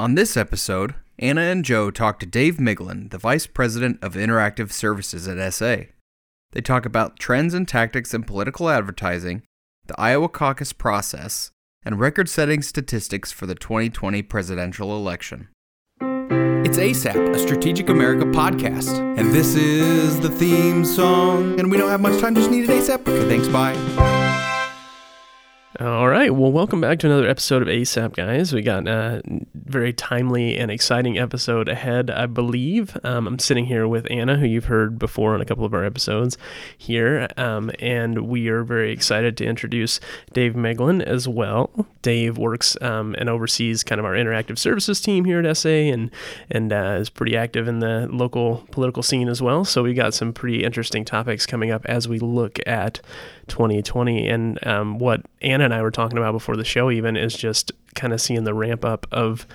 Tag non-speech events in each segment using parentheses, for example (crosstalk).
On this episode, Anna and Joe talk to Dave Miglin, the Vice President of Interactive Services at SA. They talk about trends and tactics in political advertising, the Iowa caucus process, and record setting statistics for the 2020 presidential election. It's ASAP, a Strategic America podcast. And this is the theme song. And we don't have much time, just need it ASAP. Okay, thanks, bye. All right. Well, welcome back to another episode of ASAP, guys. We got a very timely and exciting episode ahead, I believe. Um, I'm sitting here with Anna, who you've heard before on a couple of our episodes here, um, and we are very excited to introduce Dave Meglin as well. Dave works um, and oversees kind of our interactive services team here at SA, and and uh, is pretty active in the local political scene as well. So we got some pretty interesting topics coming up as we look at 2020. And um, what Anna and I were talking about before the show, even, is just kind of seeing the ramp up of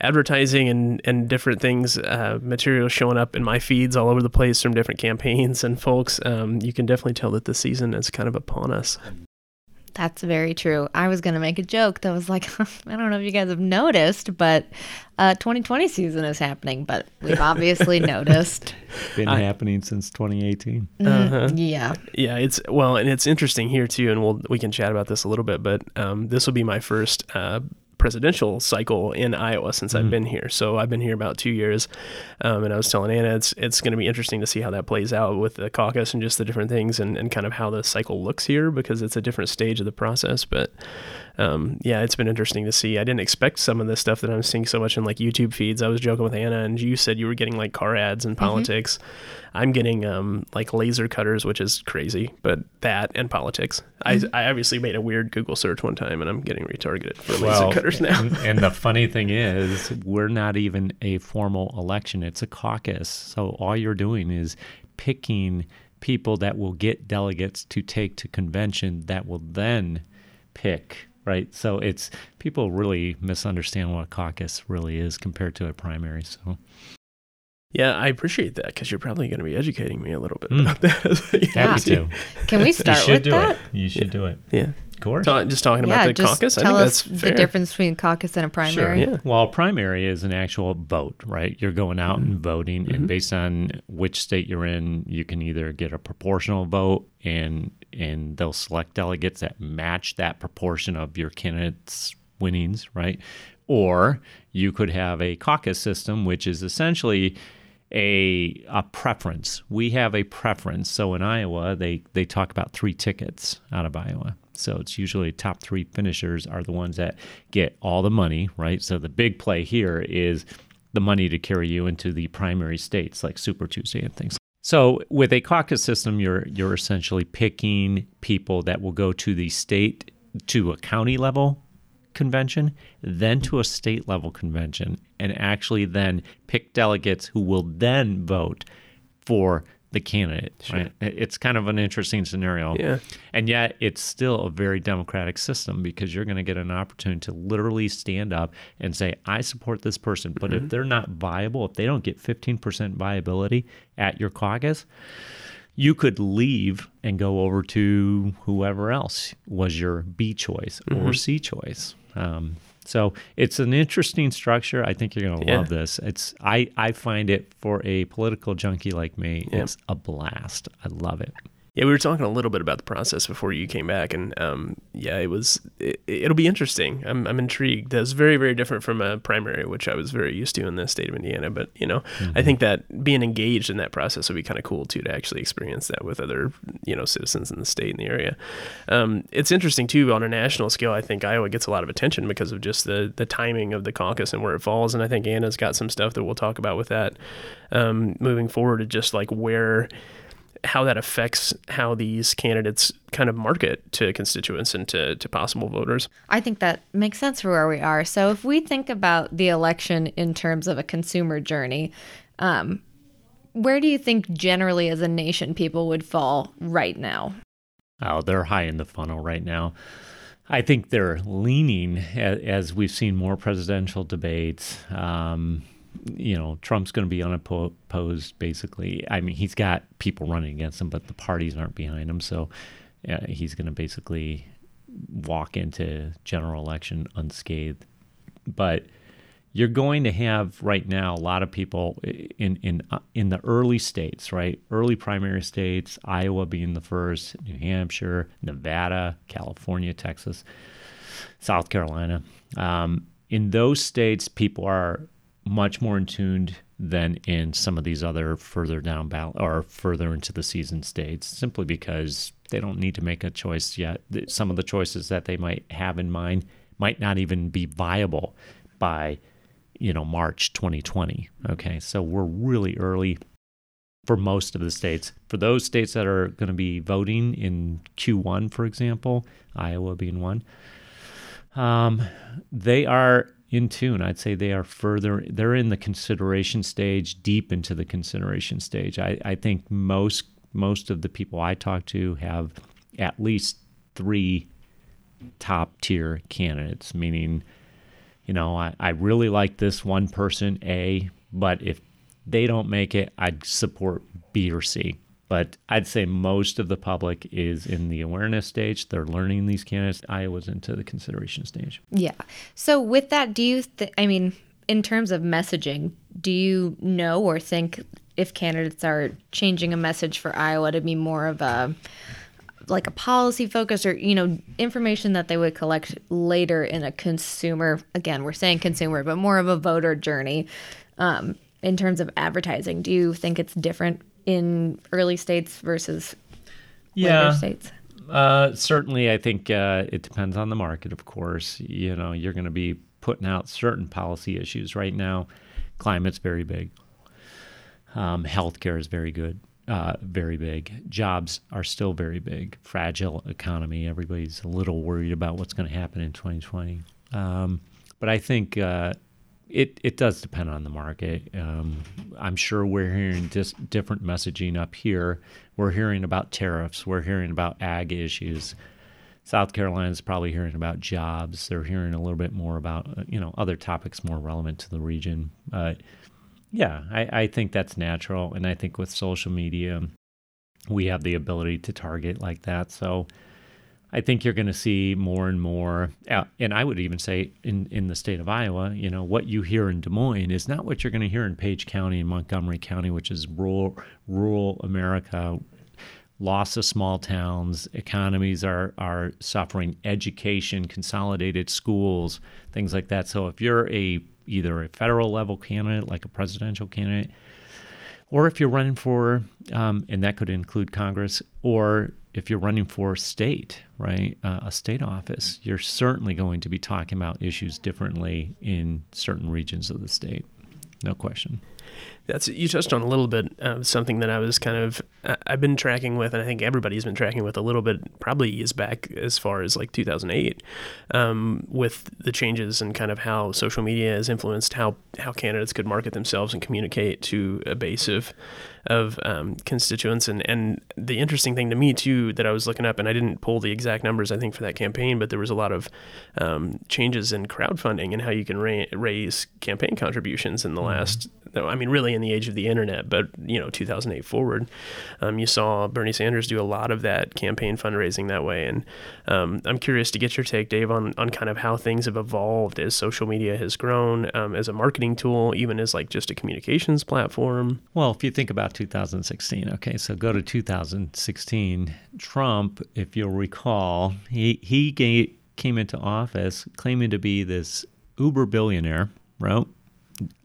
advertising and, and different things, uh, material showing up in my feeds all over the place from different campaigns and folks. Um, you can definitely tell that the season is kind of upon us. That's very true. I was going to make a joke that was like, (laughs) I don't know if you guys have noticed, but uh, 2020 season is happening, but we've obviously (laughs) noticed. Been I, happening since 2018. Mm, uh-huh. Yeah. Yeah. It's well, and it's interesting here too, and we'll we can chat about this a little bit. But um, this will be my first uh, presidential cycle in Iowa since mm-hmm. I've been here. So I've been here about two years, um, and I was telling Anna it's it's going to be interesting to see how that plays out with the caucus and just the different things and, and kind of how the cycle looks here because it's a different stage of the process. But um, yeah, it's been interesting to see. I didn't expect some of the stuff that I'm seeing so much in like YouTube feeds. I was joking with Anna, and you said you were getting like car ads and mm-hmm. politics. Mm-hmm. I'm getting um, like laser cutters, which is crazy, but that and politics. Mm-hmm. I, I obviously made a weird Google search one time, and I'm getting retargeted for well, laser cutters now. and, and the funny (laughs) thing is, we're not even a formal election; it's a caucus. So all you're doing is picking people that will get delegates to take to convention that will then pick right? So it's people really misunderstand what a caucus really is compared to a primary. So. Yeah, I appreciate that because you're probably going to be educating me a little bit mm. about that. (laughs) Happy to. Can we start you should with do that? It. You should yeah. do it. Yeah. Of course. Ta- just talking yeah, about the just caucus. Tell I think us that's the difference between caucus and a primary. Sure. Yeah. Well, primary is an actual vote, right? You're going out mm-hmm. and voting, mm-hmm. and based on which state you're in, you can either get a proportional vote, and and they'll select delegates that match that proportion of your candidate's winnings, right? Or you could have a caucus system, which is essentially a, a preference. We have a preference. So in Iowa, they, they talk about three tickets out of Iowa. So it's usually top three finishers are the ones that get all the money, right? So the big play here is the money to carry you into the primary states like Super Tuesday and things. So with a caucus system, you're you're essentially picking people that will go to the state to a county level convention, then to a state level convention, and actually then pick delegates who will then vote for the candidate. Sure. Right? It's kind of an interesting scenario. Yeah. And yet it's still a very democratic system because you're going to get an opportunity to literally stand up and say, I support this person. But mm-hmm. if they're not viable, if they don't get 15% viability at your caucus, you could leave and go over to whoever else was your B choice mm-hmm. or C choice. Um, so it's an interesting structure. I think you're going to yeah. love this. It's I I find it for a political junkie like me, yeah. it's a blast. I love it. Yeah, we were talking a little bit about the process before you came back, and um, yeah, it was. It, will be interesting. I'm, I'm intrigued. That's very, very different from a primary, which I was very used to in the state of Indiana. But you know, mm-hmm. I think that being engaged in that process would be kind of cool too to actually experience that with other you know citizens in the state and the area. Um, it's interesting too on a national scale. I think Iowa gets a lot of attention because of just the the timing of the caucus and where it falls. And I think Anna's got some stuff that we'll talk about with that um, moving forward. To just like where how that affects how these candidates kind of market to constituents and to, to possible voters. I think that makes sense for where we are. So if we think about the election in terms of a consumer journey, um, where do you think generally as a nation people would fall right now? Oh, they're high in the funnel right now. I think they're leaning as we've seen more presidential debates. Um, you know, Trump's going to be unopposed, basically. I mean, he's got people running against him, but the parties aren't behind him. So uh, he's going to basically walk into general election unscathed. But you're going to have right now a lot of people in in uh, in the early states, right? Early primary states, Iowa being the first, New Hampshire, Nevada, California, Texas, South Carolina. Um, in those states, people are much more in tuned than in some of these other further down ballot or further into the season states, simply because they don't need to make a choice yet. Some of the choices that they might have in mind might not even be viable by you know March 2020. Okay, so we're really early for most of the states. For those states that are going to be voting in Q1, for example, Iowa being one, um, they are in tune. I'd say they are further. They're in the consideration stage, deep into the consideration stage. I, I think most most of the people I talk to have at least three top tier candidates, meaning you know, I, I really like this one person, A, but if they don't make it, I'd support B or C. But I'd say most of the public is in the awareness stage. They're learning these candidates. Iowa's into the consideration stage. Yeah. So with that, do you? Th- I mean, in terms of messaging, do you know or think if candidates are changing a message for Iowa to be more of a like a policy focus or you know information that they would collect later in a consumer again we're saying consumer but more of a voter journey um, in terms of advertising do you think it's different in early states versus yeah. later states uh, certainly i think uh, it depends on the market of course you know you're going to be putting out certain policy issues right now climate's very big um, healthcare is very good uh, very big. Jobs are still very big. Fragile economy. Everybody's a little worried about what's going to happen in 2020. Um, but I think uh, it it does depend on the market. Um, I'm sure we're hearing dis- different messaging up here. We're hearing about tariffs. We're hearing about ag issues. South Carolina's probably hearing about jobs. They're hearing a little bit more about uh, you know other topics more relevant to the region. Yeah, I, I think that's natural. And I think with social media, we have the ability to target like that. So I think you're going to see more and more. Uh, and I would even say in, in the state of Iowa, you know, what you hear in Des Moines is not what you're going to hear in Page County and Montgomery County, which is rural, rural America. Loss of small towns, economies are, are suffering, education, consolidated schools, things like that. So if you're a either a federal level candidate, like a presidential candidate, or if you're running for, um, and that could include Congress, or if you're running for state, right, uh, a state office, you're certainly going to be talking about issues differently in certain regions of the state. No question. That's you touched on a little bit of something that I was kind of I've been tracking with, and I think everybody's been tracking with a little bit. Probably is back as far as like 2008, um, with the changes and kind of how social media has influenced how how candidates could market themselves and communicate to a base of of um, constituents. And and the interesting thing to me too that I was looking up, and I didn't pull the exact numbers I think for that campaign, but there was a lot of um, changes in crowdfunding and how you can ra- raise campaign contributions in the mm-hmm. last. I mean, really in the age of the internet, but you know, 2008 forward, um, you saw Bernie Sanders do a lot of that campaign fundraising that way. And um, I'm curious to get your take, Dave, on on kind of how things have evolved as social media has grown um, as a marketing tool, even as like just a communications platform. Well, if you think about 2016, okay, so go to 2016, Trump, if you'll recall, he he gave, came into office claiming to be this uber billionaire, right?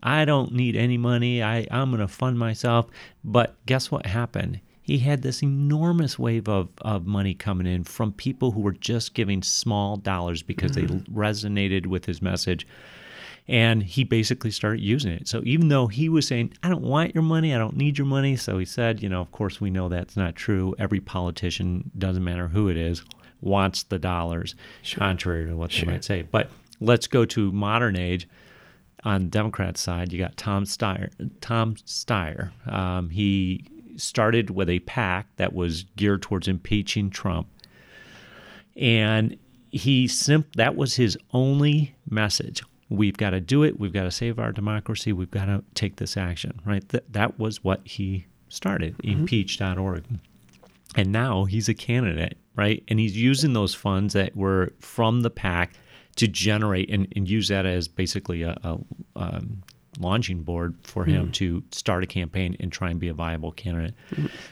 I don't need any money. I, I'm going to fund myself. But guess what happened? He had this enormous wave of, of money coming in from people who were just giving small dollars because mm-hmm. they resonated with his message. And he basically started using it. So even though he was saying, I don't want your money, I don't need your money. So he said, you know, of course, we know that's not true. Every politician, doesn't matter who it is, wants the dollars, sure. contrary to what sure. they might say. But let's go to modern age on the Democrat side, you got Tom Steyer. Tom Steyer. Um, he started with a PAC that was geared towards impeaching Trump, and he simp- that was his only message. We've got to do it. We've got to save our democracy. We've got to take this action. Right. Th- that was what he started. Mm-hmm. Impeach.org. And now he's a candidate, right? And he's using those funds that were from the PAC to generate and, and use that as basically a, a um, launching board for him to start a campaign and try and be a viable candidate.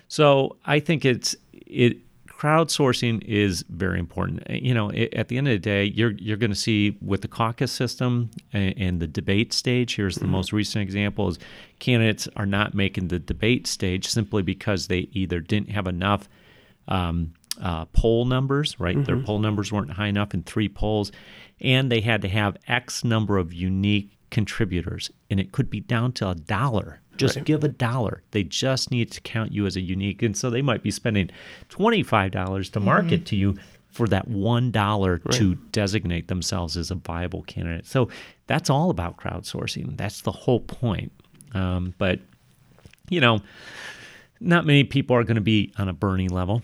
So I think it's it crowdsourcing is very important. Uh, You know, at the end of the day, you're you're going to see with the caucus system and, and the debate stage. Here's the most recent example: is candidates are not making the debate stage simply because they either didn't have enough um, uh, poll numbers, right? Their poll numbers weren't high enough in three polls, and they had to have X number of unique contributors, and it could be down to a dollar. Just give a dollar. They just need to count you as a unique, and so they might be spending twenty five dollars to market to you for that one dollar to designate themselves as a viable candidate. So that's all about crowdsourcing. That's the whole point. Um, but you know, not many people are going to be on a Bernie level.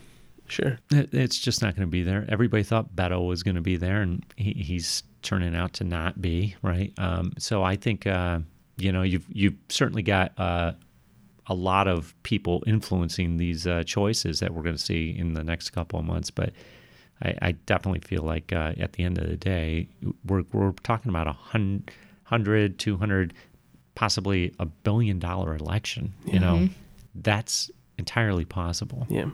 Sure. It- It's just not going to be there. Everybody thought Beto was going to be there, and he, he's turning out to not be. Right. Um, so I think uh, you know you've you've certainly got uh, a lot of people influencing these uh, choices that we're going to see in the next couple of months. But I, I definitely feel like uh, at the end of the day, we're we're talking about a hun- hundred, two hundred, possibly a billion dollar election. You know, that's entirely possible. Yeah.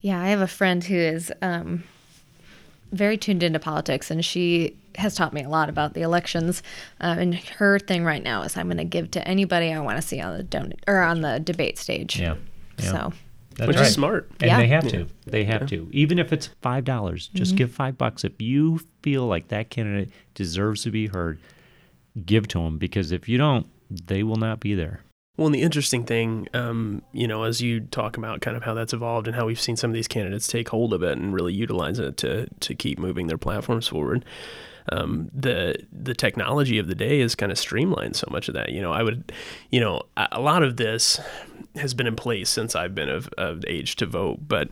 Yeah, I have a friend who is um, very tuned into politics, and she has taught me a lot about the elections. Uh, and her thing right now is, I'm going to give to anybody I want to see on the don- or on the debate stage. Yeah. yeah. So That's Which right. is smart. And Yeah. they have to. They have to. Even if it's five dollars, just give five bucks. If you feel like that candidate deserves to be heard, give to them because if you don't, they will not be there. Well, and the interesting thing, um, you know, as you talk about kind of how that's evolved and how we've seen some of these candidates take hold of it and really utilize it to to keep moving their platforms forward. Um, the the technology of the day has kind of streamlined so much of that. You know, I would, you know, a lot of this has been in place since I've been of, of age to vote, but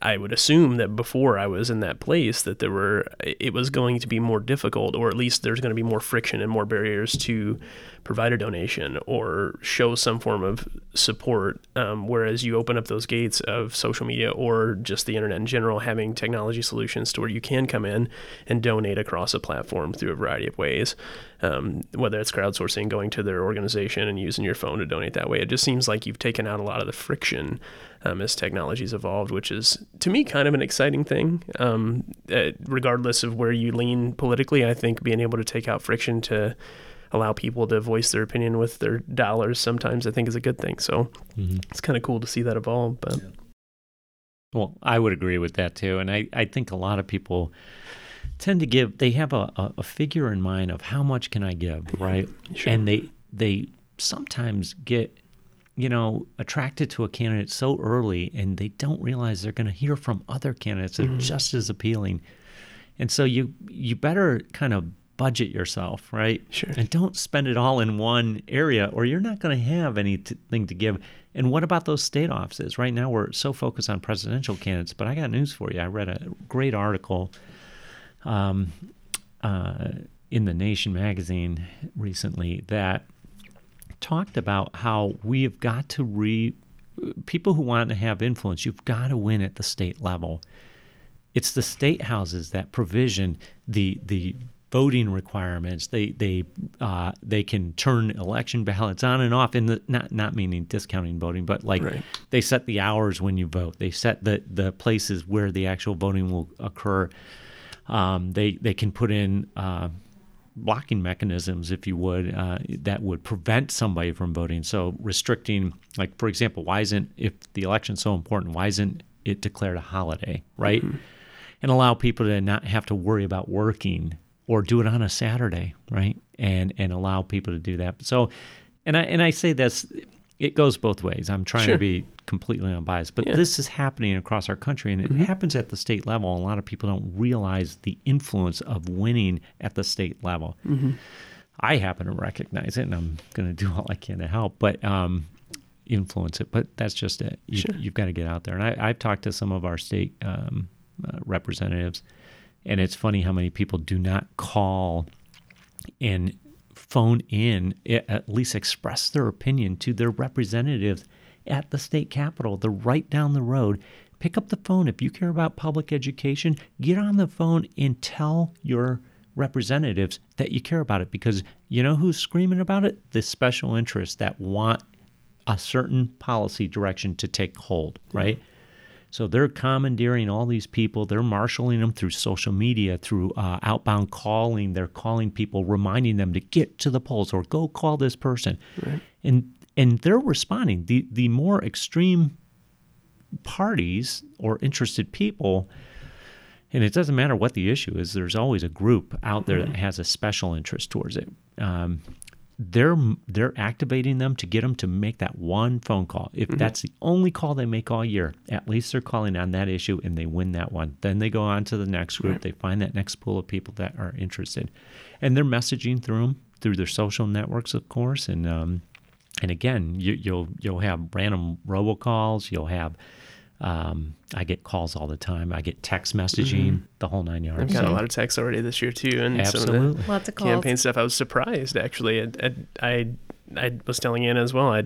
I would assume that before I was in that place that there were it was going to be more difficult, or at least there's going to be more friction and more barriers to provide a donation or show some form of support. Um, whereas you open up those gates of social media or just the internet in general, having technology solutions to where you can come in and donate across a platform through a variety of ways. Um, whether it's crowdsourcing, going to their organization and using your phone to donate that way, it just seems like you've taken out a lot of the friction um, as technology's evolved, which is to me kind of an exciting thing. Um, uh, regardless of where you lean politically, I think being able to take out friction to allow people to voice their opinion with their dollars sometimes I think is a good thing. So mm-hmm. it's kind of cool to see that evolve. But Well, I would agree with that too. And I, I think a lot of people tend to give they have a, a, a figure in mind of how much can I give, right? Sure. And they they sometimes get you know attracted to a candidate so early and they don't realize they're going to hear from other candidates that are mm-hmm. just as appealing. And so you you better kind of budget yourself, right? Sure. And don't spend it all in one area or you're not going to have anything to give. And what about those state offices? Right now we're so focused on presidential candidates, but I got news for you. I read a great article um, uh, in the Nation magazine recently that talked about how we have got to re people who want to have influence. You've got to win at the state level. It's the state houses that provision the the voting requirements. They they uh, they can turn election ballots on and off. In the not not meaning discounting voting, but like Right. they set the hours when you vote. They set the the places where the actual voting will occur. Um, they they can put in uh, blocking mechanisms, if you would, uh, that would prevent somebody from voting. So restricting, like for example, why isn't if the election's so important, why isn't it declared a holiday, right? And allow people to not have to worry about working or do it on a Saturday, right? And and allow people to do that. So, and I and I say this, it goes both ways. I'm trying Sure. to be completely unbiased, but Yeah. this is happening across our country, and it happens at the state level. A lot of people don't realize the influence of winning at the state level. I happen to recognize it, and I'm going to do all I can to help, but um, influence it. But that's just it. You, Sure. You've got to get out there. And I, I've talked to some of our state um, uh, representatives, and it's funny how many people do not call and phone in, at least express their opinion to their representatives at the state capitol. They're right down the road. Pick up the phone. If you care about public education, get on the phone and tell your representatives that you care about it because you know who's screaming about it? The special interests that want a certain policy direction to take hold, right? So they're commandeering all these people. They're marshaling them through social media, through uh, outbound calling. They're calling people, reminding them to get to the polls or go call this person, right. and and they're responding. The the more extreme parties or interested people and it doesn't matter what the issue is. There's always a group out there that mm-hmm. has a special interest towards it. Um, they're they're activating them to get them to make that one phone call. If mm-hmm. that's the only call they make all year, at least they're calling on that issue and they win that one. Then they go on to the next group. Right. They find that next pool of people that are interested, and they're messaging through them through their social networks, of course. And um, and again, you, you'll you'll have random robocalls. You'll have um, I get calls all the time. I get text messaging, mm-hmm. the whole nine yards. I've got so. a lot of texts already this year too, and Absolutely. some of the Lots of calls. campaign stuff. I was surprised actually. I, I, I, I was telling Anna as well. I,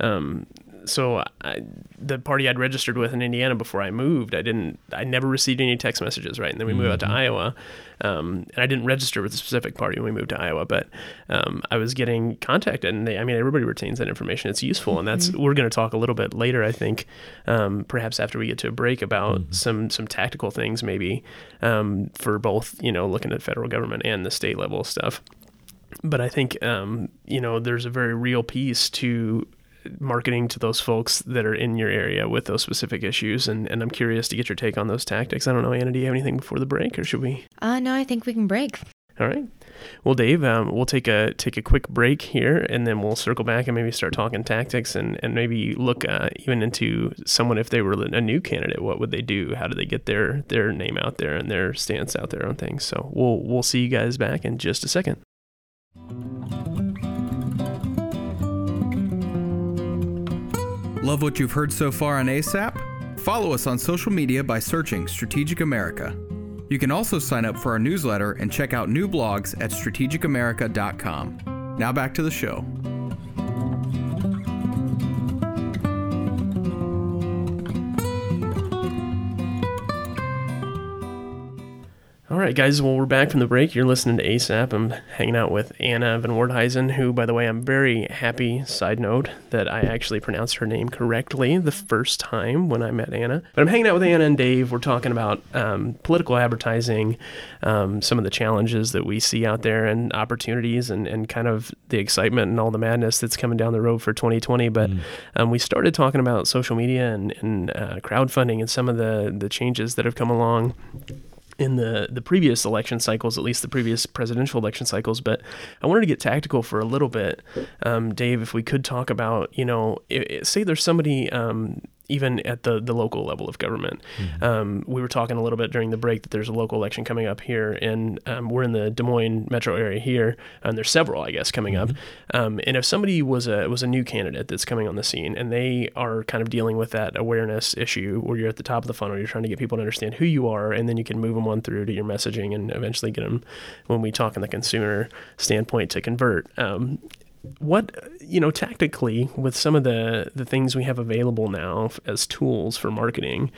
um, so I, the party I'd registered with in Indiana before I moved, I didn't, I never received any text messages, right? And then we moved mm-hmm. out to mm-hmm. Iowa, um, and I didn't register with a specific party when we moved to Iowa, but um, I was getting contacted, and they, I mean, everybody retains that information. It's useful, and that's mm-hmm. we're going to talk a little bit later, I think, um, perhaps after we get to a break about mm-hmm. some some tactical things maybe um, for both, you know, looking at federal government and the state level stuff but I think um, you know there's a very real piece to marketing to those folks that are in your area with those specific issues. And, and I'm curious to get your take on those tactics. I don't know, Anna, do you have anything before the break or should we? Uh, no, I think we can break. All right. Well, Dave, um, we'll take a take a quick break here, and then we'll circle back and maybe start talking tactics, and, and maybe look uh, even into someone if they were a new candidate, what would they do? How do they get their their name out there and their stance out there on things? So we'll we'll see you guys back in just a second. Love what you've heard so far on ASAP? Follow us on social media by searching Strategic America. You can also sign up for our newsletter and check out new blogs at strategicamerica.com. Now back to the show. Right, guys. Well, we're back from the break. You're listening to ASAP. I'm hanging out with Anna Van Woordhuizen, who, by the way, I'm very happy, side note, that I actually pronounced her name correctly the first time when I met Anna. But I'm hanging out with Anna and Dave. We're talking about um, political advertising, um, some of the challenges that we see out there, and opportunities, and, and kind of the excitement and all the madness that's coming down the road for 2020. But mm. um, we started talking about social media and, and uh, crowdfunding and some of the, the changes that have come along in the the previous election cycles, at least the previous presidential election cycles. But I wanted to get tactical for a little bit, um, Dave. If we could talk about, you know, it, say there's somebody um, even at the, the local level of government. Mm-hmm. Um, we were talking a little bit during the break that there's a local election coming up here, and um, we're in the Des Moines metro area here, and there's several, I guess, coming mm-hmm. up. Um, and if somebody was a was a new candidate that's coming on the scene, and they are kind of dealing with that awareness issue, where you're at the top of the funnel, you're trying to get people to understand who you are, and then you can move them on through to your messaging, and eventually get them, when we talk in the consumer standpoint, to convert. What you know tactically with some of the the things we have available now as tools for marketing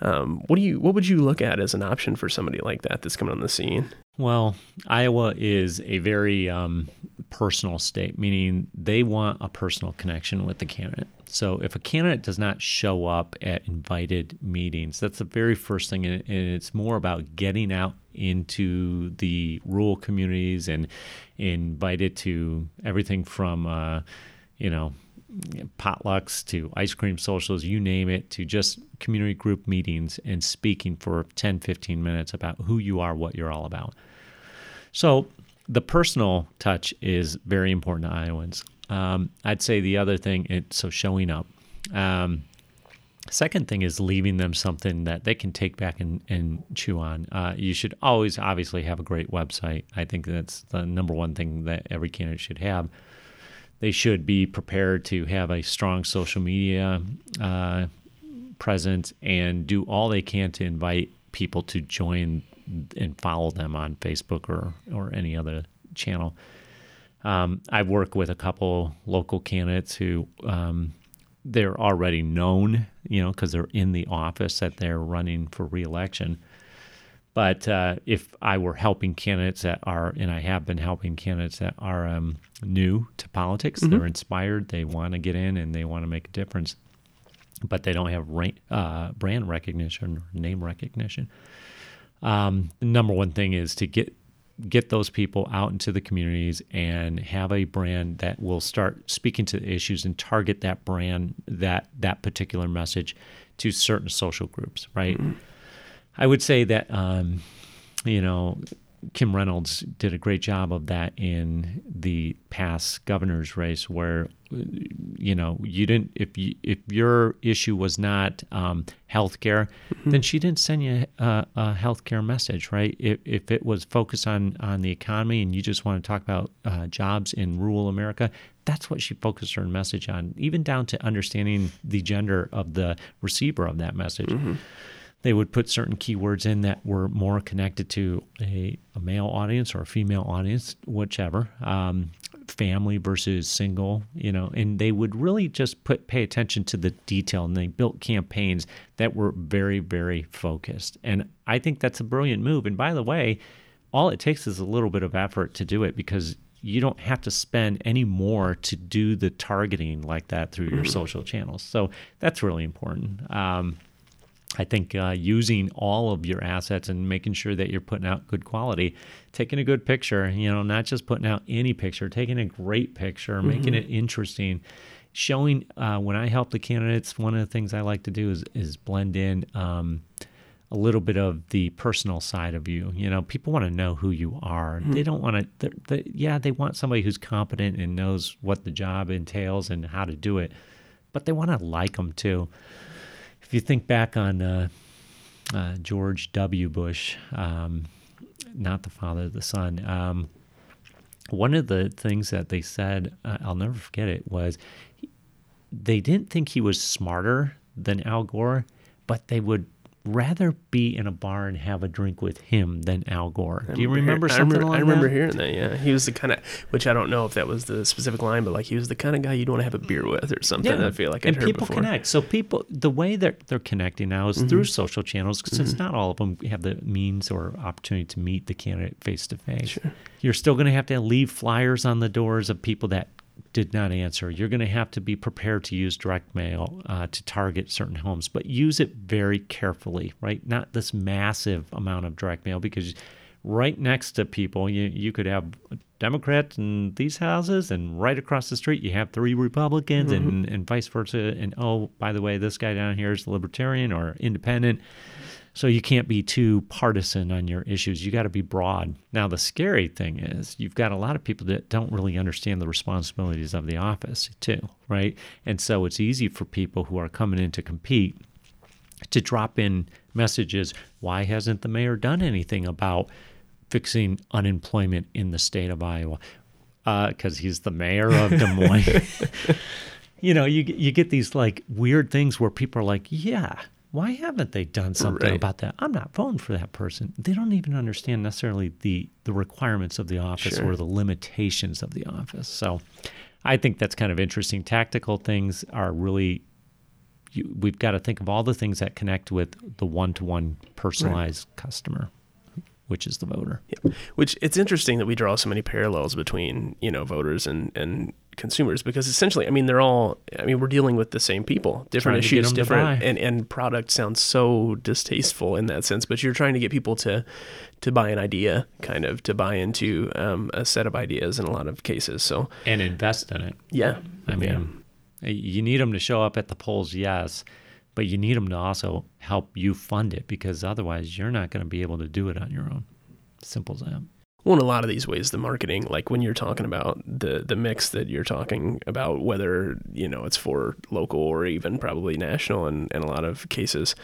um, what do you what would you look at as an option for somebody like that that's coming on the scene? Well iowa is a very um, personal state meaning they want a personal connection with the candidate so if a candidate does not show up at invited meetings that's the very first thing and it's more about getting out into the rural communities and invited to everything from, uh, you know, potlucks to ice cream socials, you name it, to just community group meetings and speaking for 10, 15 minutes about who you are, what you're all about. So the personal touch is very important to Iowans. Um, I'd say the other thing, it, so showing up. Um, Second thing is leaving them something that they can take back and, and chew on. Uh, you should always obviously have a great website. I think that's the number one thing that every candidate should have. They should be prepared to have a strong social media uh, presence and do all they can to invite people to join and follow them on Facebook or, or any other channel. Um, I've worked with a couple local candidates who um, they're already known, you know, because they're in the office that they're running for reelection. But uh, if I were helping candidates that are, and I have been helping candidates that are um, new to politics, they're inspired, they want to get in, and they want to make a difference, but they don't have ra- uh, brand recognition or name recognition. Um, the number one thing is to get get those people out into the communities and have a brand that will start speaking to the issues and target that brand that that particular message to certain social groups right? I would say that um, you know kim reynolds did a great job of that in the past governor's race where you know you didn't if you if your issue was not um, health care then she didn't send you a, a health care message right? If, if it was focused on on the economy and you just want to talk about uh, jobs in rural america that's what she focused her message on even down to understanding the gender of the receiver of that message they would put certain keywords in that were more connected to a, a male audience or a female audience, whichever, um, family versus single, you know, and they would really just put pay attention to the detail and they built campaigns that were very, very focused. And I think that's a brilliant move. And by the way, all it takes is a little bit of effort to do it because you don't have to spend any more to do the targeting like that through your social channels. So that's really important. Um, I think uh, using all of your assets and making sure that you're putting out good quality, taking a good picture, you know, not just putting out any picture, taking a great picture, making it interesting, showing. Uh, when I help the candidates, one of the things I like to do is is blend in. Um, a little bit of the personal side of you. You know, people want to know who you are. They don't want to. They, yeah, they want somebody who's competent and knows what the job entails and how to do it, but they want to like them too. If you think back on uh, uh, George W. Bush, um, not the father, the son. Um, one of the things that they said, uh, I'll never forget it, was they didn't think he was smarter than Al Gore, but they would rather be in a bar and have a drink with him than Al Gore. Do you remember I something remember, like I remember that? hearing that. Yeah, he was the kind of, which I don't know if that was the specific line, but like he was the kind of guy you'd want to have a beer with or something. Yeah. I feel like I'd and people connect. So people, the way that they're connecting now is through mm-hmm. social channels, since mm-hmm. not all of them have the means or opportunity to meet the candidate face to face. You're still going to have to leave flyers on the doors of people that did not answer. You're going to have to be prepared to use direct mail uh, to target certain homes, but use it very carefully, right? Not this massive amount of direct mail because right next to people, you, you could have Democrats in these houses, and right across the street, you have three Republicans, and, and vice versa. And oh, by the way, this guy down here is libertarian or independent. So you can't be too partisan on your issues. You got to be broad. Now, the scary thing is you've got a lot of people that don't really understand the responsibilities of the office, too, right? And so it's easy for people who are coming in to compete to drop in messages. Why hasn't the mayor done anything about fixing unemployment in the state of Iowa? Uh, because he's the mayor of Des Moines. (laughs) (laughs) you know, you you get these like weird things where people are like, yeah. Why haven't they done something Right. about that? I'm not voting for that person. They don't even understand necessarily the the requirements of the office Sure. or the limitations of the office. So, I think that's kind of interesting. Tactical things are really you, we've got to think of all the things that connect with the one-to-one personalized customer, which is the voter. Yeah. Which it's interesting that we draw so many parallels between you know voters and and consumers because essentially, I mean, they're all. I mean, we're dealing with the same people, different Trying to get issues, different, and and product sounds so distasteful in that sense. But you're trying to get people to to buy an idea, kind of to buy into um, a set of ideas in a lot of cases. So And invest in it. yeah, I mean, you need them to show up at the polls, yes, but you need them to also help you fund it because otherwise you're not going to be able to do it on your own. Simple as that. Well, in a lot of these ways, the marketing, like when you're talking about the the mix that you're talking about, whether you know it's for local or even probably national, in, in a lot of cases,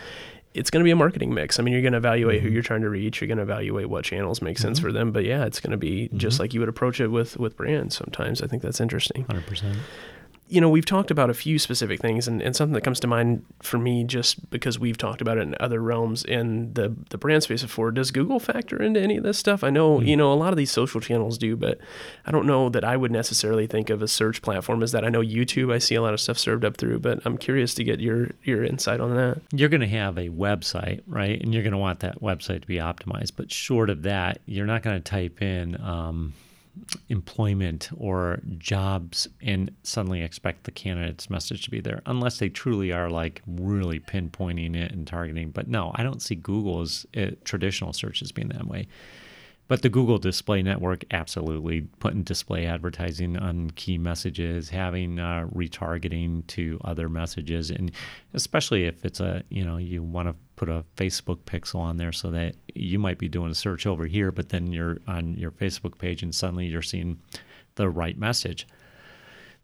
it's going to be a marketing mix. I mean, you're going to evaluate who mm-hmm. you're trying to reach. You're going to evaluate what channels make sense mm-hmm. for them. But yeah, it's going to be just mm-hmm. like you would approach it with with brands. Sometimes I think that's interesting. 100%. You know, we've talked about a few specific things, and, and something that comes to mind for me just because we've talked about it in other realms in the, the brand space before. Does Google factor into any of this stuff? I know, mm. you know, a lot of these social channels do, but I don't know that I would necessarily think of a search platform as that. I know YouTube, I see a lot of stuff served up through, but I'm curious to get your, your insight on that. You're going to have a website, right? And you're going to want that website to be optimized. But short of that, you're not going to type in, um, employment or jobs and suddenly expect the candidate's message to be there unless they truly are like really pinpointing it and targeting. But no i don't see google as uh, traditional searches being that way. But the Google Display Network, absolutely putting display advertising on key messages, having uh, retargeting to other messages, and especially if it's a you know you want to put a Facebook pixel on there so that you might be doing a search over here, but then you're on your Facebook page and suddenly you're seeing the right message.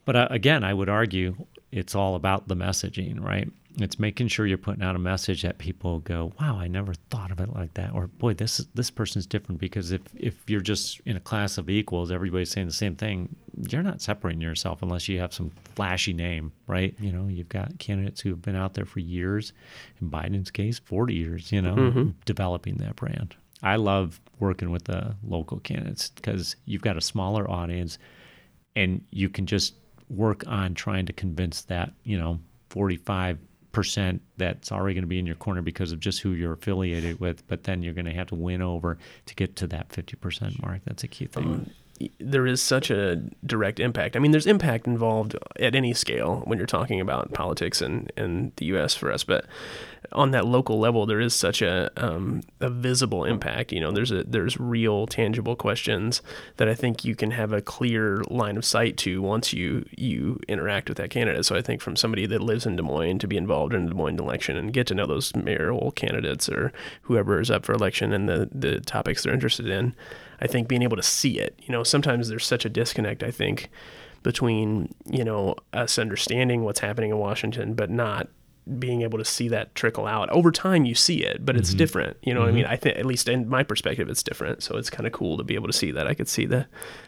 But uh, again, I would argue it's all about the messaging, right? It's making sure you're putting out a message that people go, "Wow, I never thought of it like that," or "Boy, this this person's different." Because if if you're just in a class of equals, everybody's saying the same thing, you're not separating yourself unless you have some flashy name, right? You know, you've got candidates who have been out there for years. In Biden's case, 40 years. You know, mm-hmm. developing that brand. I love working with the local candidates because you've got a smaller audience, and you can just work on trying to convince that you know 45 percent that's already going to be in your corner because of just who you're affiliated with but then you're going to have to win over to get to that 50% mark. That's a key thing. Um, there is such a direct impact. I mean, there's impact involved at any scale when you're talking about politics and in the U.S. for us, but on that local level, there is such a um, a visible impact. You know, there's a there's real tangible questions that I think you can have a clear line of sight to once you you interact with that candidate. So I think from somebody that lives in Des Moines to be involved in the Des Moines election and get to know those mayoral candidates or whoever is up for election and the the topics they're interested in I think being able to see it, you know, sometimes there's such a disconnect, I think, between, you know, us understanding what's happening in Washington, but not being able to see that trickle out over time you see it but it's mm-hmm. different you know mm-hmm. what i mean mm-hmm. i think at least in my perspective it's different so it's kind of cool to be able to see that i could see the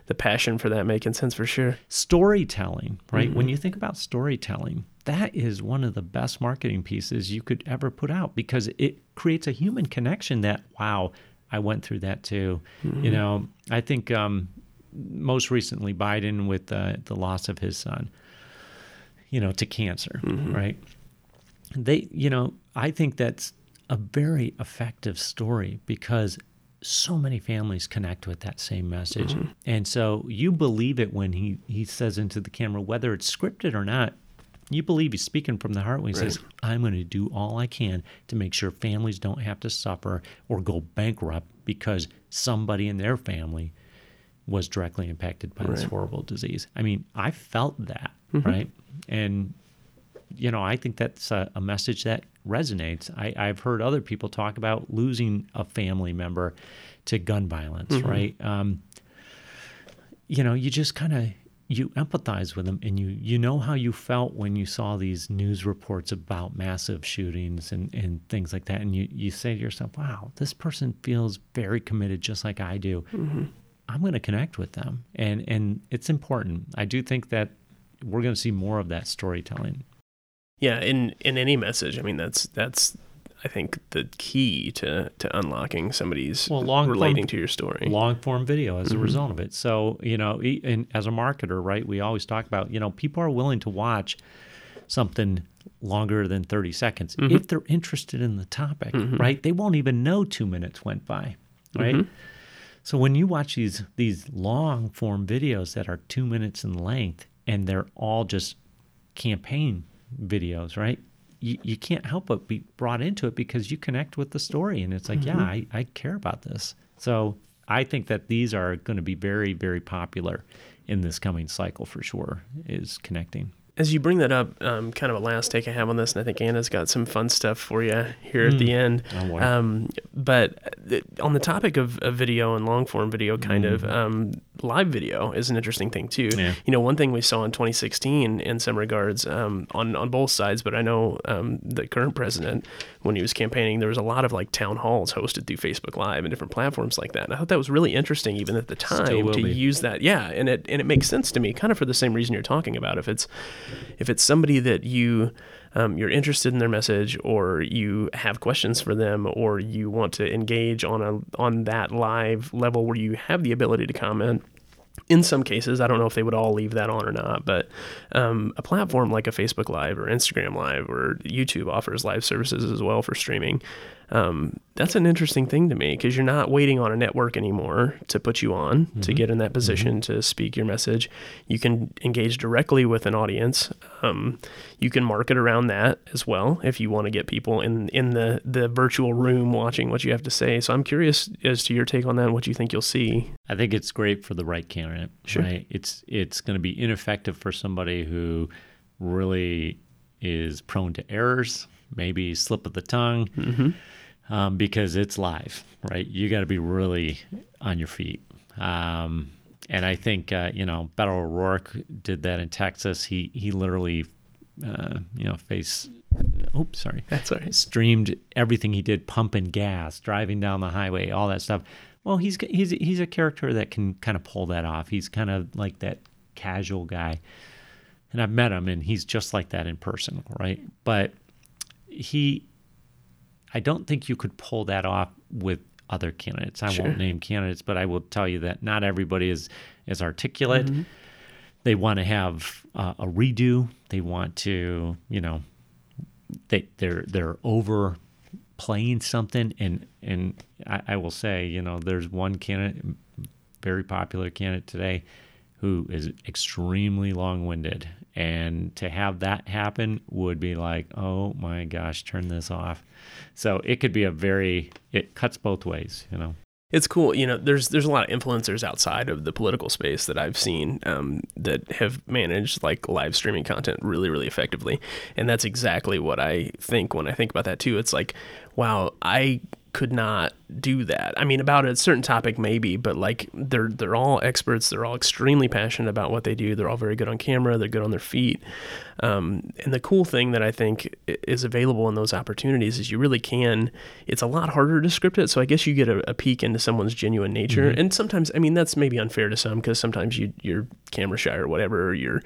the passion for that making sense for sure storytelling right mm-hmm. when you think about storytelling that is one of the best marketing pieces you could ever put out because it creates a human connection that wow I went through that too. Mm-hmm. You know, I think um, most recently Biden with uh, the loss of his son, you know, to cancer, mm-hmm. right? They, you know, I think that's a very effective story because so many families connect with that same message. Mm-hmm. And so you believe it when he, he says into the camera, whether it's scripted or not, you believe he's speaking from the heart when he right. says, I'm going to do all I can to make sure families don't have to suffer or go bankrupt because somebody in their family was directly impacted by right. this horrible disease. I mean, I felt that, mm-hmm. right? And, you know, I think that's a, a message that resonates. I, have heard other people talk about losing a family member to gun violence, mm-hmm. right? Um, you know, you just kind of you empathize with them and you you know how you felt when you saw these news reports about massive shootings and, and things like that. And you, you say to yourself wow this person feels very committed just like i do. Mm-hmm. i'm going to connect with them. And and it's important. I do think that we're going to see more of that storytelling. Yeah in in any message i mean that's that's I think the key to to unlocking somebody's well, long relating form, to your story. Long form video as mm-hmm. a result of it. So you know, and as a marketer, right, we always talk about you know people are willing to watch something longer than 30 seconds mm-hmm. if they're interested in the topic, mm-hmm. right? They won't even know two minutes went by, right? Mm-hmm. So when you watch these these long form videos that are two minutes in length and they're all just campaign videos, right? You, you can't help but be brought into it because you connect with the story and it's like mm-hmm. yeah I, I care about this so i think that these are going to be very very popular in this coming cycle for sure is connecting as you bring that up, um, kind of a last take I have on this, and I think Anna's got some fun stuff for you here mm. at the hmm. end. Oh, um, but th- on the topic of, of, video and long form video, kind mm. of, um, live video is an interesting thing too. Yeah. You know, one thing we saw in 2016 in some regards um, on on both sides, but I know um, the current president when he was campaigning, there was a lot of like town halls hosted through Facebook Live and different platforms like that. And I thought that was really interesting, even at the time, to be. use that. Yeah, and it and it makes sense to me, kind of for the same reason you're talking about. If it's if it's somebody that you um, you're interested in their message, or you have questions for them, or you want to engage on a on that live level where you have the ability to comment. In some cases, I don't know if they would all leave that on or not, but um, a platform like a Facebook Live or Instagram Live or YouTube offers live services as well for streaming. Um, that's an interesting thing to me because you're not waiting on a network anymore to put you on to get in that position to speak your message. You can engage directly with an audience. Um, you can market around that as well if you want to get people in in the the virtual room watching what you have to say. So I'm curious as to your take on that and what you think you'll see. I think it's great for the right candidate. Sure. Right? It's it's going to be ineffective for somebody who really is prone to errors, maybe slip of the tongue, um, because it's live. Right? You got to be really on your feet. Um, and I think uh, you know Beto O'Rourke did that in Texas. He he literally, uh, you know, face. Oops, sorry That's all right. streamed everything he did, pumping gas, driving down the highway, all that stuff. Well, he's he's he's a character that can kind of pull that off. He's kind of like that casual guy, and I've met him, and he's just like that in person, right? But he, I don't think you could pull that off with other candidates. I Sure. won't name candidates, but I will tell you that not everybody is is articulate. They want to have uh, a redo. They want to, you know, they they're they're over playing something and and I, I will say you know there's one candidate very popular candidate today who is extremely long-winded and to have that happen would be like oh my gosh turn this off so it could be a very it cuts both ways you know it's cool. You know, there's there's a lot of influencers outside of the political space that I've seen um, that have managed like live streaming content really, really effectively, and that's exactly what I think when I think about that too. It's like, wow, I could not do that. I mean, about a certain topic maybe, but like they're they're all experts. They're all extremely passionate about what they do. They're all very good on camera. They're good on their feet. Um, and the cool thing that I think is available in those opportunities is you really can. It's a lot harder to script it. So I guess you get a, a peek into someone's genuine nature. And sometimes, I mean, that's maybe unfair to some because sometimes you you're camera shy or whatever. Or you're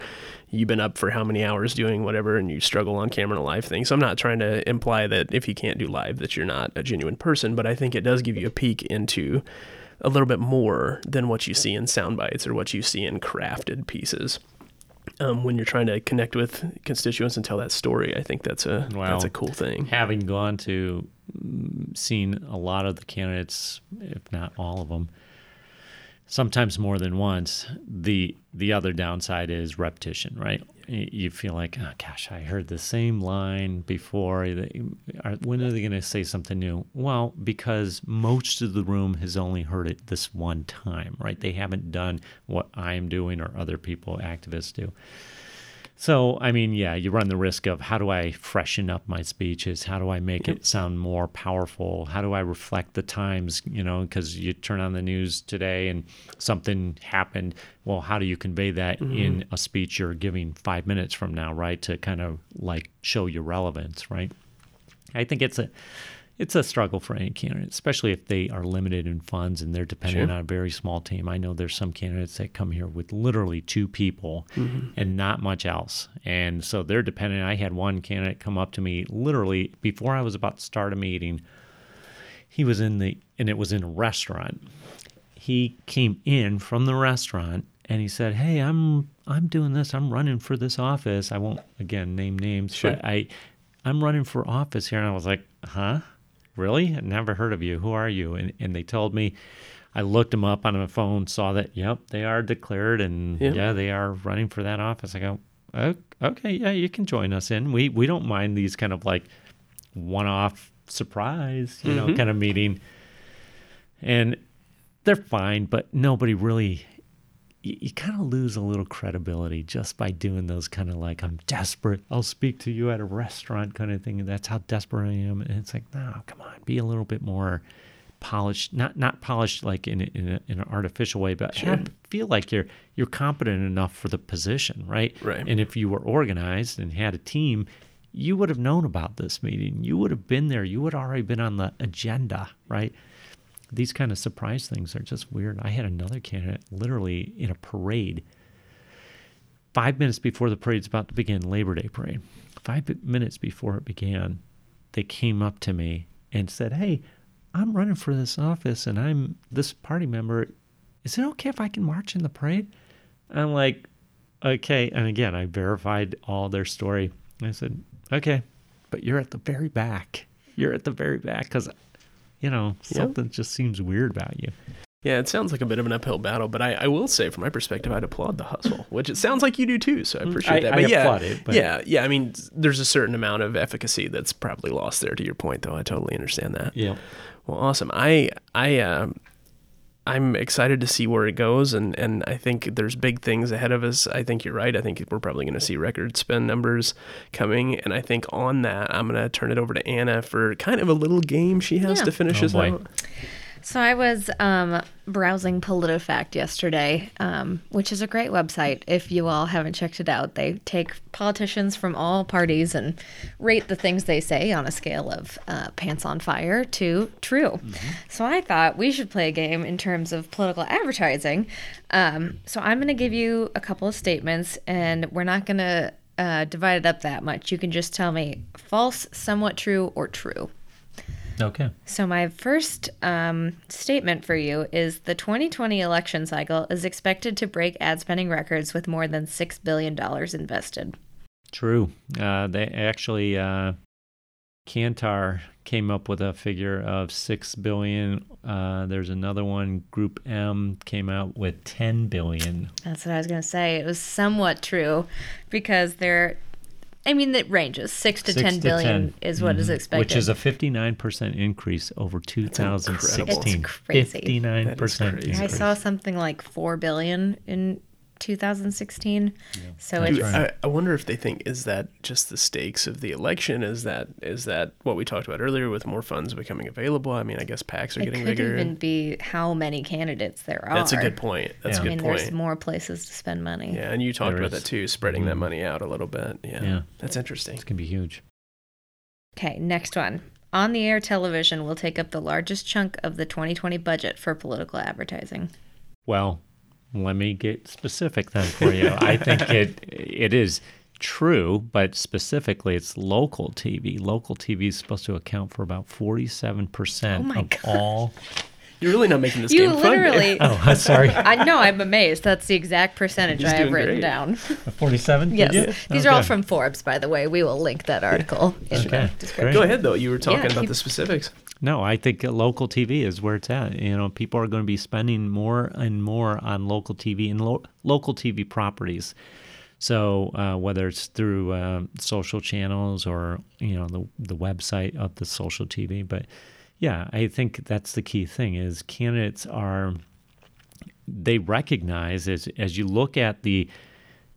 you've been up for how many hours doing whatever, and you struggle on camera and live thing. So I'm not trying to imply that if you can't do live that you're not a genuine person, but I think it does give you a peek into a little bit more than what you see in sound bites or what you see in crafted pieces. Um, when you're trying to connect with constituents and tell that story, I think that's a Wow. that's a cool thing. having gone to mm, seen a lot of the candidates, if not all of them, sometimes more than once. The the other downside is repetition, right? You feel like, oh gosh, I heard the same line before. When are they going to say something new? Well, because most of the room has only heard it this one time, right? They haven't done what I am doing or other people, activists do. So, I mean, yeah, you run the risk of how do I freshen up my speeches? How do I make it sound more powerful? How do I reflect the times? You know, because you turn on the news today and something happened. Well, how do you convey that in mm-hmm. a speech you're giving five minutes from now, right? To kind of like show your relevance, right? I think it's a it's a struggle for any candidate, especially if they are limited in funds and they're dependent Sure. on a very small team. I know there's some candidates that come here with literally two people mm-hmm. and not much else. And so they're dependent. I had one candidate come up to me literally before I was about to start a meeting. He was in the and it was in a restaurant. He came in from the restaurant and he said, "Hey, I'm I'm doing this. I'm running for this office. I won't again name names, Sure. but I I'm running for office here." And I was like, "Huh? Really? I never heard of you. Who are you?" And and they told me. I looked them up on my phone, saw that yep, they are declared, and Yeah. yeah, they are running for that office. I go, "O- okay, yeah, you can join us in. We we don't mind these kind of like one-off surprise, you know, mm-hmm. kind of meeting, and they're fine, but nobody really. You, you kind of lose a little credibility just by doing those kind of like I'm desperate. I'll speak to you at a restaurant kind of thing. And that's how desperate I am. And it's like, no, come on, be a little bit more polished, not not polished like in in, a, in an artificial way, but have, feel like you're you're competent enough for the position, right? Right. And if you were organized and had a team, you would have known about this meeting. You would have been there. You would have already been on the agenda, right? These kind of surprise things are just weird. I had another candidate literally in a parade. Five minutes before the parade's about to begin, Labor Day parade, five minutes before it began, they came up to me and said, Hey, I'm running for this office and I'm this party member. Is it okay if I can march in the parade? I'm like, okay. And again, I verified all their story. I said, okay, but you're at the very back. You're at the very back because, you know, something just seems weird about you. Yeah, it sounds like a bit of an uphill battle, but I, I will say, from my perspective, I'd applaud the hustle, which it sounds like you do too. So I appreciate I- that. I yeah, applaud it, but- yeah, yeah. I mean, there's a certain amount of efficacy that's probably lost there. To your point, though, I totally understand that. Yeah. Well, awesome. I I um I'm excited to see where it goes, and and I think there's big things ahead of us. I think you're right. I think we're probably going to see record spend numbers coming, and I think on that, I'm going to turn it over to Anna for kind of a little game she has Yeah. to finish Oh, us boy. out. So I was um, browsing PolitiFact yesterday, um, which is a great website. If you all haven't checked it out, they take politicians from all parties and rate the things they say on a scale of uh, pants on fire to true. So I thought we should play a game in terms of political advertising. Um, so I'm going to give you a couple of statements, and we're not going to uh, divide it up that much. You can just tell me false, somewhat true, or true. Okay. So, my first um, statement for you is the 2020 election cycle is expected to break ad spending records with more than $6 billion invested. True. Uh, they actually, uh, Kantar came up with a figure of six billion. Uh, there's another one, Group M, came out with ten billion. That's what I was going to say. It was somewhat true because they're, I mean, it ranges. Six to Six ten to billion 10. is what is Mhm. expected. Which is a 59% increase over 2016. It's crazy. 59% That is. I saw something like 4 billion in 2016. So it's, Dude, right. I, I wonder if they think is that just the stakes of the election? Is that is that what we talked about earlier with more funds becoming available? I mean, I guess PACs are it getting could bigger. even be how many candidates there are. That's a good point. That's Yeah. a I good mean, point. there's more places to spend money. Yeah, and you talked There about is. that too, spreading that mm-hmm. money out a little bit. Yeah, Yeah. that's interesting. It's going to be huge. Okay, next one. On the air television will take up the largest chunk of the 2020 budget for political advertising. Well, let me get specific then for you. I think (laughs) it it is true, but specifically it's local TV. Local TV is supposed to account for about 47% Oh of God. all. You're really not making this You game fun. Literally. (laughs) Oh, I'm sorry. (laughs) I know, I'm amazed. That's the exact percentage He's I have written great. down. (laughs) 47? yes. These are all from Forbes, by the way. We will link that article in Okay, the description. Go ahead though. You were talking Yeah, about keep- the specifics. No, I think uh, local TV is where it's at. You know, people are going to be spending more and more on local TV and lo- local TV properties. So uh, whether it's through uh, social channels or you know the the website of the social TV, but yeah, I think that's the key thing is candidates are they recognize as as you look at the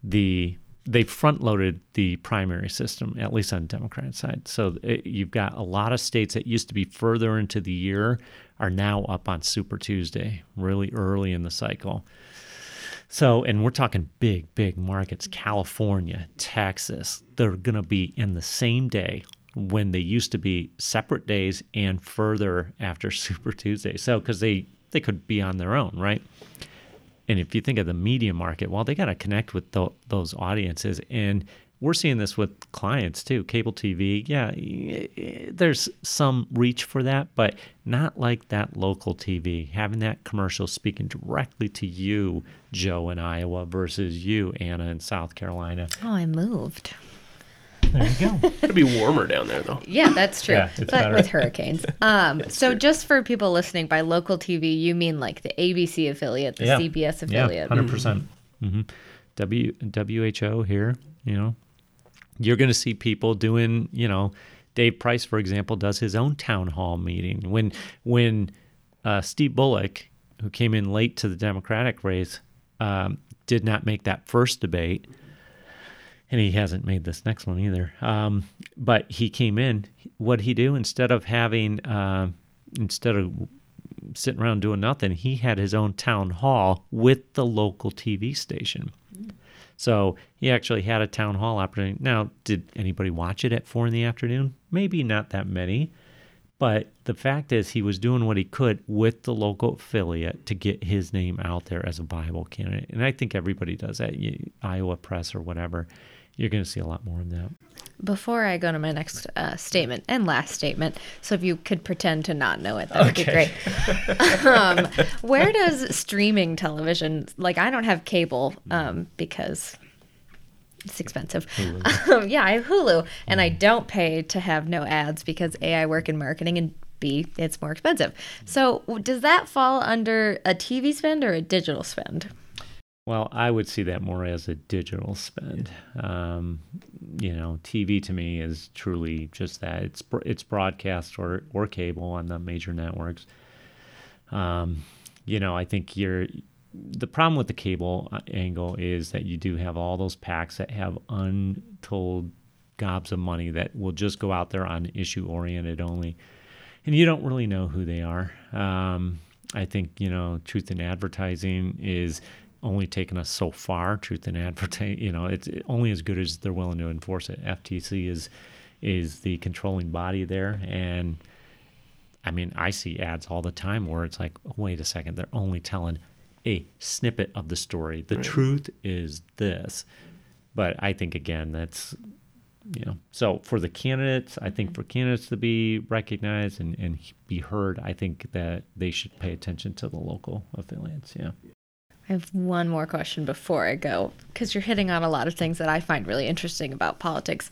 the they front loaded the primary system at least on the democratic side. So it, you've got a lot of states that used to be further into the year are now up on super tuesday really early in the cycle. So and we're talking big big markets california texas they're going to be in the same day when they used to be separate days and further after (laughs) super tuesday so because they they could be on their own right and if you think of the media market, well, they got to connect with tho- those audiences. And we're seeing this with clients too. Cable TV, yeah, there's some reach for that, but not like that local TV. Having that commercial speaking directly to you, Joe in Iowa, versus you, Anna in South Carolina. Oh, I moved. There you go. It'll be warmer down there though. Yeah, that's true. Yeah, it's but better. with hurricanes. (laughs) Um, so just for people listening, by local TV, you mean like the ABC affiliate, the Yeah. CBS Yeah, affiliate. hundred percent. Mm-hmm. W WHO here, you know, you're going to see people doing, you know, Dave Price, for example, does his own town hall meeting. When when uh, Steve Bullock, who came in late to the Democratic race, um, did not make that first debate, and he hasn't made this next one either. Um, but he came in. What he do instead of having uh, instead of sitting around doing nothing. He had his own town hall with the local TV station. So he actually had a town hall opportunity. Now, did anybody watch it at four in the afternoon? Maybe not that many. But the fact is, he was doing what he could with the local affiliate to get his name out there as a viable candidate. And I think everybody does that. Iowa Press or whatever, you're going to see a lot more of that. Before I go to my next uh, statement and last statement, so if you could pretend to not know it, that would be great. (laughs) um, where does streaming television, like I don't have cable um, because it's expensive. Um, yeah, I have Hulu, and I don't pay to have no ads because A, I work in marketing, and B, it's more expensive. So does that fall under a TV spend or a digital spend? Well, I would see that more as a digital spend. Um, you know, TV to me is truly just that. It's it's broadcast or or cable on the major networks. Um, you know, I think you're the problem with the cable uh, angle is that you do have all those PACs that have untold gobs of money that will just go out there on issue oriented only, and you don't really know who they are. Um, I think you know, truth in advertising is only taken us so far. Truth in advertising, you know, it's only as good as they're willing to enforce it. FTC is is the controlling body there, and I mean, I see ads all the time where it's like, wait a second, they're only telling a snippet of the story. The right. truth is this. But I think again, that's you know, so for the candidates, I think for candidates to be recognized and, and be heard, I think that they should pay attention to the local affiliates. Yeah. I have one more question before I go because you're hitting on a lot of things that I find really interesting about politics.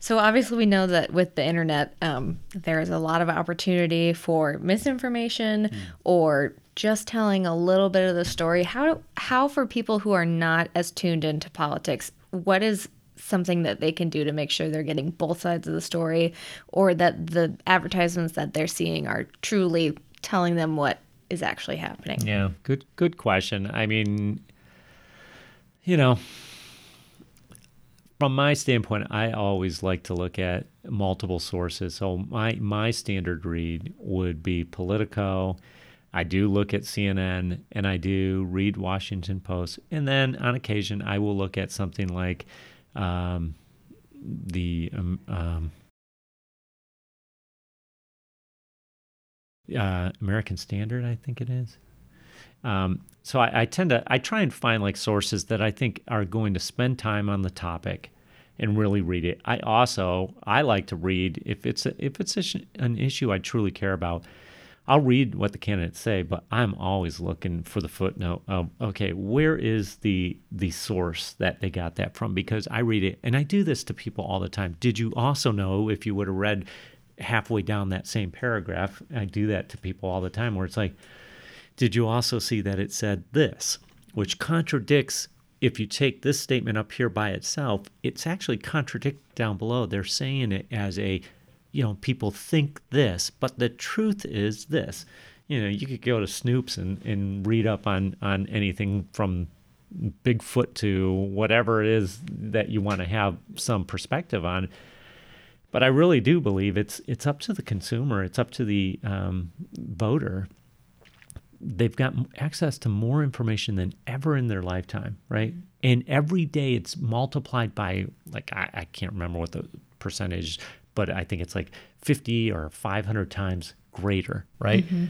So, obviously, we know that with the internet, um, there is a lot of opportunity for misinformation mm. or just telling a little bit of the story. How, how, for people who are not as tuned into politics, what is something that they can do to make sure they're getting both sides of the story or that the advertisements that they're seeing are truly telling them what is actually happening? Yeah, good good question. I mean, you know, from my standpoint, I always like to look at multiple sources. So my my standard read would be Politico. I do look at CNN and I do read Washington Post, and then on occasion I will look at something like um, the um, um, uh, American Standard, I think it is. Um, so I, I, tend to I try and find like sources that I think are going to spend time on the topic and really read it. I also I like to read if it's a, if it's a, an issue I truly care about. I'll read what the candidates say, but I'm always looking for the footnote of okay, where is the the source that they got that from? Because I read it and I do this to people all the time. Did you also know if you would have read halfway down that same paragraph, I do that to people all the time where it's like, did you also see that it said this, which contradicts if you take this statement up here by itself, it's actually contradicted down below. They're saying it as a, you know, people think this, but the truth is this. You know, you could go to Snopes and, and read up on, on anything from Bigfoot to whatever it is that you want to have some perspective on. But I really do believe it's it's up to the consumer. It's up to the um, voter. They've got access to more information than ever in their lifetime, right? And every day it's multiplied by like I, I can't remember what the percentage, but I think it's like 50 or 500 times greater, right? Mm-hmm.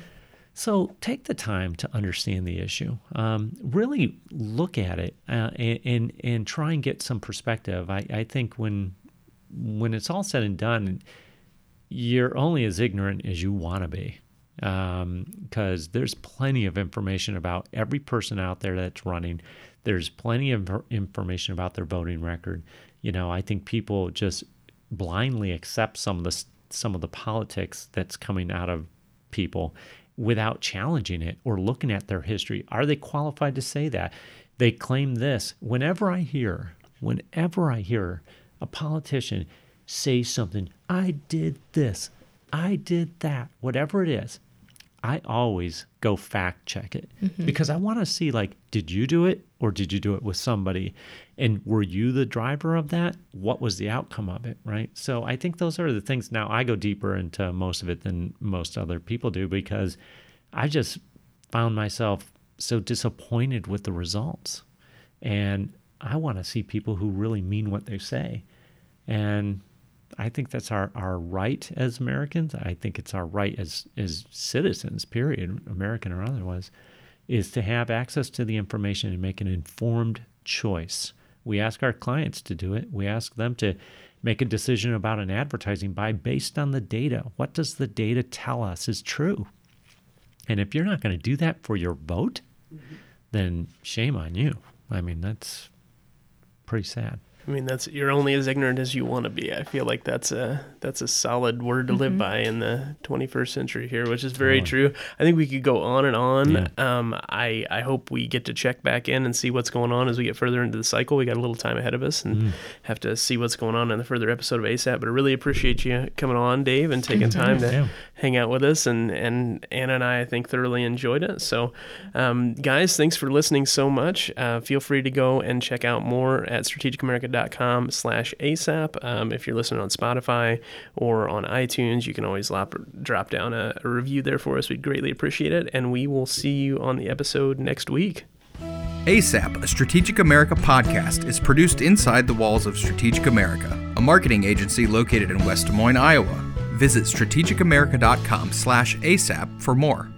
So take the time to understand the issue. Um, really look at it uh, and, and, and try and get some perspective. I, I think when when it's all said and done, you're only as ignorant as you want to be because um, there's plenty of information about every person out there that's running. There's plenty of information about their voting record. You know, I think people just blindly accept some of the some of the politics that's coming out of people without challenging it or looking at their history. Are they qualified to say that? They claim this. Whenever I hear, whenever I hear a politician say something, I did this, I did that, whatever it is, I always go fact check it mm-hmm. because I want to see like, did you do it or did you do it with somebody? And were you the driver of that? What was the outcome of it? Right. So I think those are the things. Now I go deeper into most of it than most other people do because I just found myself so disappointed with the results. And I want to see people who really mean what they say. And I think that's our, our right as Americans. I think it's our right as, as citizens, period, American or otherwise, is to have access to the information and make an informed choice. We ask our clients to do it. We ask them to make a decision about an advertising buy based on the data. What does the data tell us is true? And if you're not going to do that for your vote, mm-hmm. then shame on you. I mean, that's pretty sad. I mean, that's you're only as ignorant as you want to be. I feel like that's a that's a solid word to mm-hmm. live by in the 21st century here, which is very true. I think we could go on and on. Yeah. Um, I I hope we get to check back in and see what's going on as we get further into the cycle. We got a little time ahead of us and mm. have to see what's going on in the further episode of ASAP. But I really appreciate you coming on, Dave, and taking mm-hmm. time to yeah. hang out with us. And and Anna and I, I think, thoroughly enjoyed it. So, um, guys, thanks for listening so much. Uh, feel free to go and check out more at strategicamerica.com com slash ASAP. Um, if you're listening on Spotify or on iTunes, you can always lop, drop down a, a review there for us. We'd greatly appreciate it. And we will see you on the episode next week. ASAP, a Strategic America podcast, is produced inside the walls of Strategic America, a marketing agency located in West Des Moines, Iowa. Visit strategicamerica.com slash ASAP for more.